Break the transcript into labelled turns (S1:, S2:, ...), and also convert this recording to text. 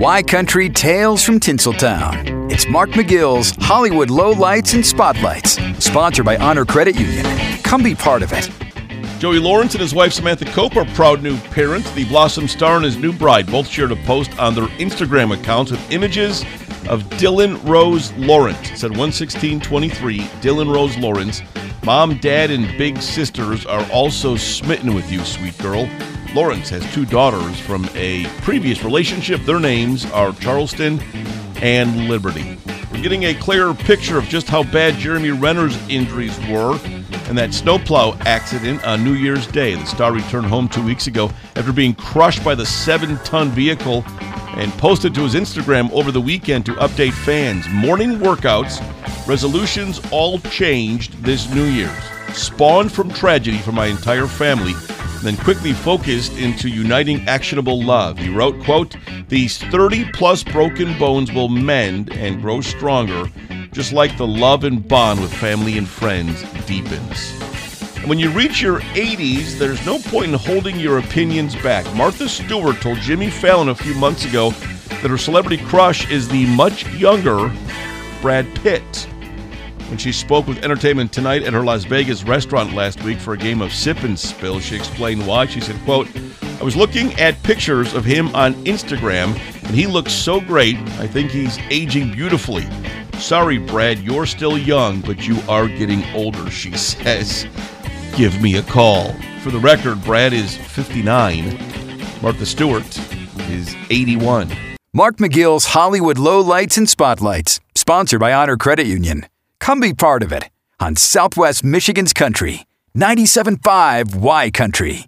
S1: Y Country Tales from Tinseltown. It's Mark McGill's Hollywood Lowlights and Spotlights, sponsored by Honor Credit Union. Come be part of it.
S2: Joey Lawrence and his wife Samantha Cope are proud new parents. The Blossom Star and his new bride both shared a post on their Instagram accounts with images of Dylan Rose Lawrence. It said 11623, Dylan Rose Lawrence. Mom, dad, and big sisters are also smitten with you, sweet girl. Lawrence has two daughters from a previous relationship. Their names are Charleston and Liberty. We're getting a clearer picture of just how bad Jeremy Renner's injuries were and that snowplow accident on New Year's Day. The star returned home two weeks ago after being crushed by the seven ton vehicle and posted to his Instagram over the weekend to update fans. Morning workouts, resolutions all changed this New Year's. Spawned from tragedy for my entire family, then quickly focused into uniting actionable love. He wrote, quote, These 30 plus broken bones will mend and grow stronger, just like the love and bond with family and friends deepens. And when you reach your 80s, there's no point in holding your opinions back. Martha Stewart told Jimmy Fallon a few months ago that her celebrity crush is the much younger Brad Pitt. When she spoke with Entertainment Tonight at her Las Vegas restaurant last week for a game of sip and spill, she explained why. She said, quote, I was looking at pictures of him on Instagram, and he looks so great. I think he's aging beautifully. Sorry, Brad, you're still young, but you are getting older, she says. Give me a call. For the record, Brad is 59. Martha Stewart is 81.
S1: Mark McGill's Hollywood Lowlights and Spotlights, sponsored by Honor Credit Union. Come be part of it on Southwest Michigan's Country, 97.5 Y Country.